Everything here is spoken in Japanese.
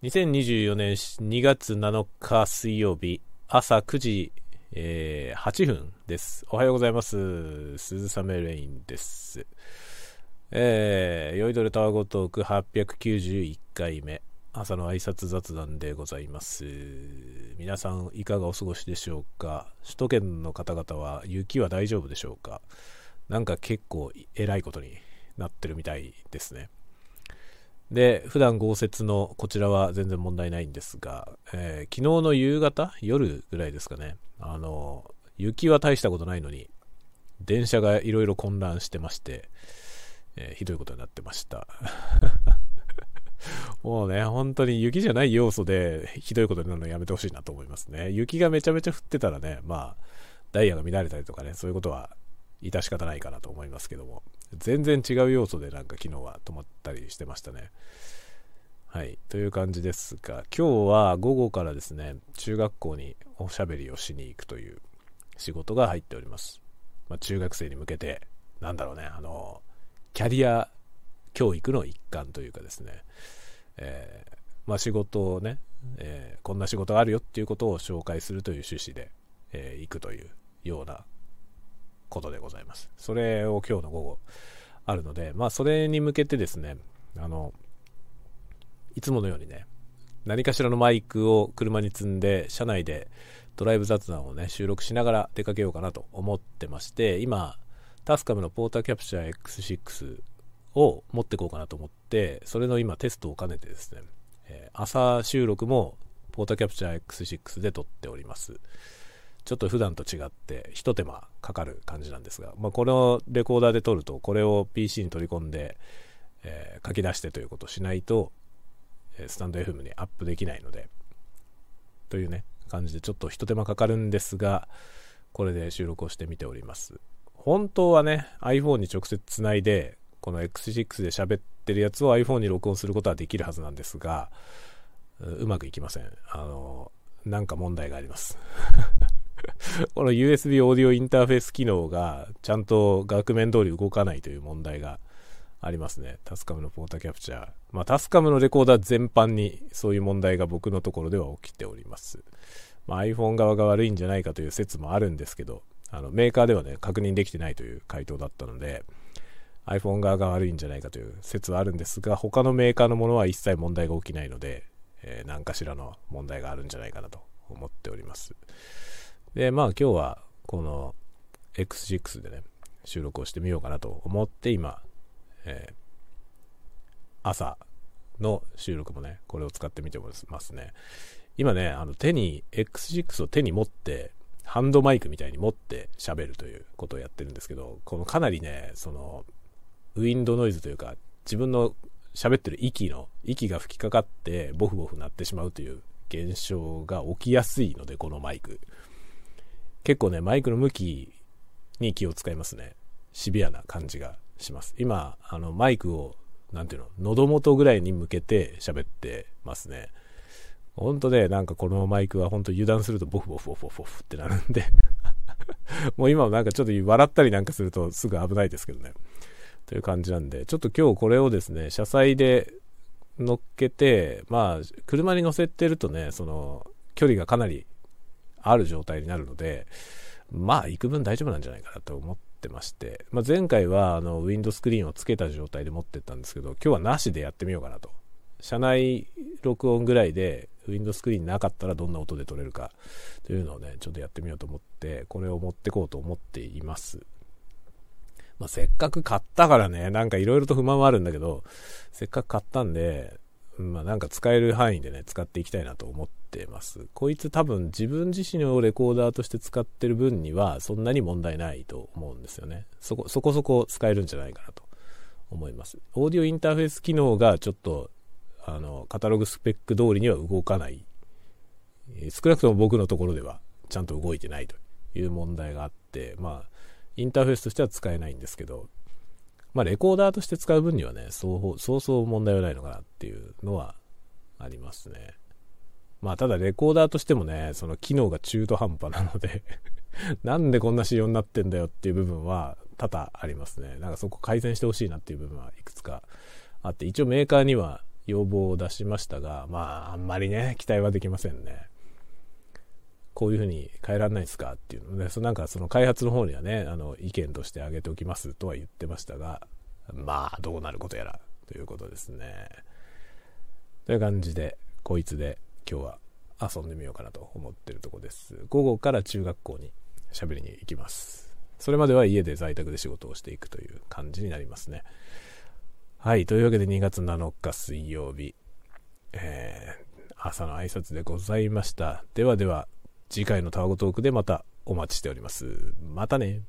2024年2月7日水曜日朝9時、えー、8分です。おはようございます。鈴雨レインです。えー、酔いどれタワゴトーク891回目。朝の挨拶雑談でございます。皆さんいかがお過ごしでしょうか？首都圏の方々は雪は大丈夫でしょうか？なんか結構えらいことになってるみたいですね。で、普段豪雪のこちらは全然問題ないんですが、えー、昨日の夕方、夜ぐらいですかね、あの、雪は大したことないのに、電車がいろいろ混乱してまして、えー、ひどいことになってました。もうね、本当に雪じゃない要素でひどいことになるのやめてほしいなと思いますね。雪がめちゃめちゃ降ってたらね、まあ、ダイヤが乱れたりとかね、そういうことは致し方ないかなと思いますけども、全然違う要素でなんか昨日は止まったりしてましたね。はい。という感じですが、今日は午後からですね、中学校におしゃべりをしに行くという仕事が入っております。まあ、中学生に向けて、なんだろうね、あの、キャリア教育の一環というかですね、えー、まあ、仕事をね、えー、こんな仕事があるよっていうことを紹介するという趣旨で、えー、行くというようなことでございます。それを今日の午後あるので、まあそれに向けてですね、あの、いつものようにね、何かしらのマイクを車に積んで、車内でドライブ雑談をね、収録しながら出かけようかなと思ってまして、今、タスカムのポーターキャプチャー X6 を持ってこうかなと思って、それの今テストを兼ねてですね、え、朝収録もポーターキャプチャー X6 で撮っております。ちょっと普段と違って一手間かかる感じなんですが、まあ、このレコーダーで撮るとこれを PC に取り込んで、えー、書き出してということをしないと、えスタンド FM にアップできないのでというね感じでちょっと一手間かかるんですがこれで収録をしてみております。本当はね iPhone に直接つないでこの X6 で喋ってるやつを iPhone に録音することはできるはずなんですがうまくいきません。あのなんか問題があります。この USB オーディオインターフェース機能がちゃんと額面通り動かないという問題がありますね。タスカムのポータキャプチャー。まあ、タスカムのレコーダー全般にそういう問題が僕のところでは起きております。まあ、iPhone 側が悪いんじゃないかという説もあるんですけど、あのメーカーではね、確認できてないという回答だったので、iPhone 側が悪いんじゃないかという説はあるんですが、他のメーカーのものは一切問題が起きないので、えー、何かしらの問題があるんじゃないかなと思っております。で、まあ今日はこの X6 でね、収録をしてみようかなと思って今、えー、朝の収録もね、これを使ってみてますね。今ね、あの手に、X6 を手に持って、ハンドマイクみたいに持って喋るということをやってるんですけど、このかなりね、その、ウィンドノイズというか、自分の喋ってる息の、息が吹きかかってボフボフ鳴ってしまうという現象が起きやすいので、このマイク。結構ね、マイクの向きに気を使いますね。シビアな感じがします。今、あの、マイクを、なんていうの、喉元ぐらいに向けて喋ってますね。ほんとね、なんかこのマイクは本当油断するとボフボフボフボフってなるんで もう今もなんかちょっと笑ったりなんかするとすぐ危ないですけどね。という感じなんで、ちょっと今日これをですね、車載で乗っけて、まあ、車に乗せてるとね、その、距離がかなりある状態になるので、まあ、幾分大丈夫なんじゃないかなと思ってまして、まあ、前回はあのウィンドスクリーンをつけた状態で持ってったんですけど、今日はなしでやってみようかなと。車内録音ぐらいで、ウィンドスクリーンなかったらどんな音で撮れるかというのをね、ちょっとやってみようと思って、これを持ってこうと思っています。まあ、せっかく買ったからね、なんかいろいろと不満はあるんだけど、せっかく買ったんで、まあなんか使える範囲でね、使っていきたいなと思ってます。こいつ多分自分自身をレコーダーとして使ってる分にはそんなに問題ないと思うんですよね。そこ、そこそこ使えるんじゃないかなと思います。オーディオインターフェース機能がちょっと、あの、カタログスペック通りには動かない。少なくとも僕のところではちゃんと動いてないという問題があって、まあ、インターフェースとしては使えないんですけど、まあ、レコーダーとして使う分にはね、そうそうそう問題はないのかなっていうのはありますね。まあ、ただレコーダーとしてもね、その機能が中途半端なので なんでこんな仕様になってんだよっていう部分は多々ありますね。なんかそこ改善してほしいなっていう部分はいくつかあって、一応メーカーには要望を出しましたが、まあ、あんまりね、期待はできませんね。こういうふうに変えられないですかっていうので、そなんかその開発の方にはね、あの、意見として挙げておきますとは言ってましたが、まあ、どうなることやら、ということですね。という感じで、こいつで今日は遊んでみようかなと思ってるとこです。午後から中学校に喋りに行きます。それまでは家で在宅で仕事をしていくという感じになりますね。はい。というわけで2月7日水曜日、えー、朝の挨拶でございました。ではでは、次回のタワゴトークでまたお待ちしております。またね。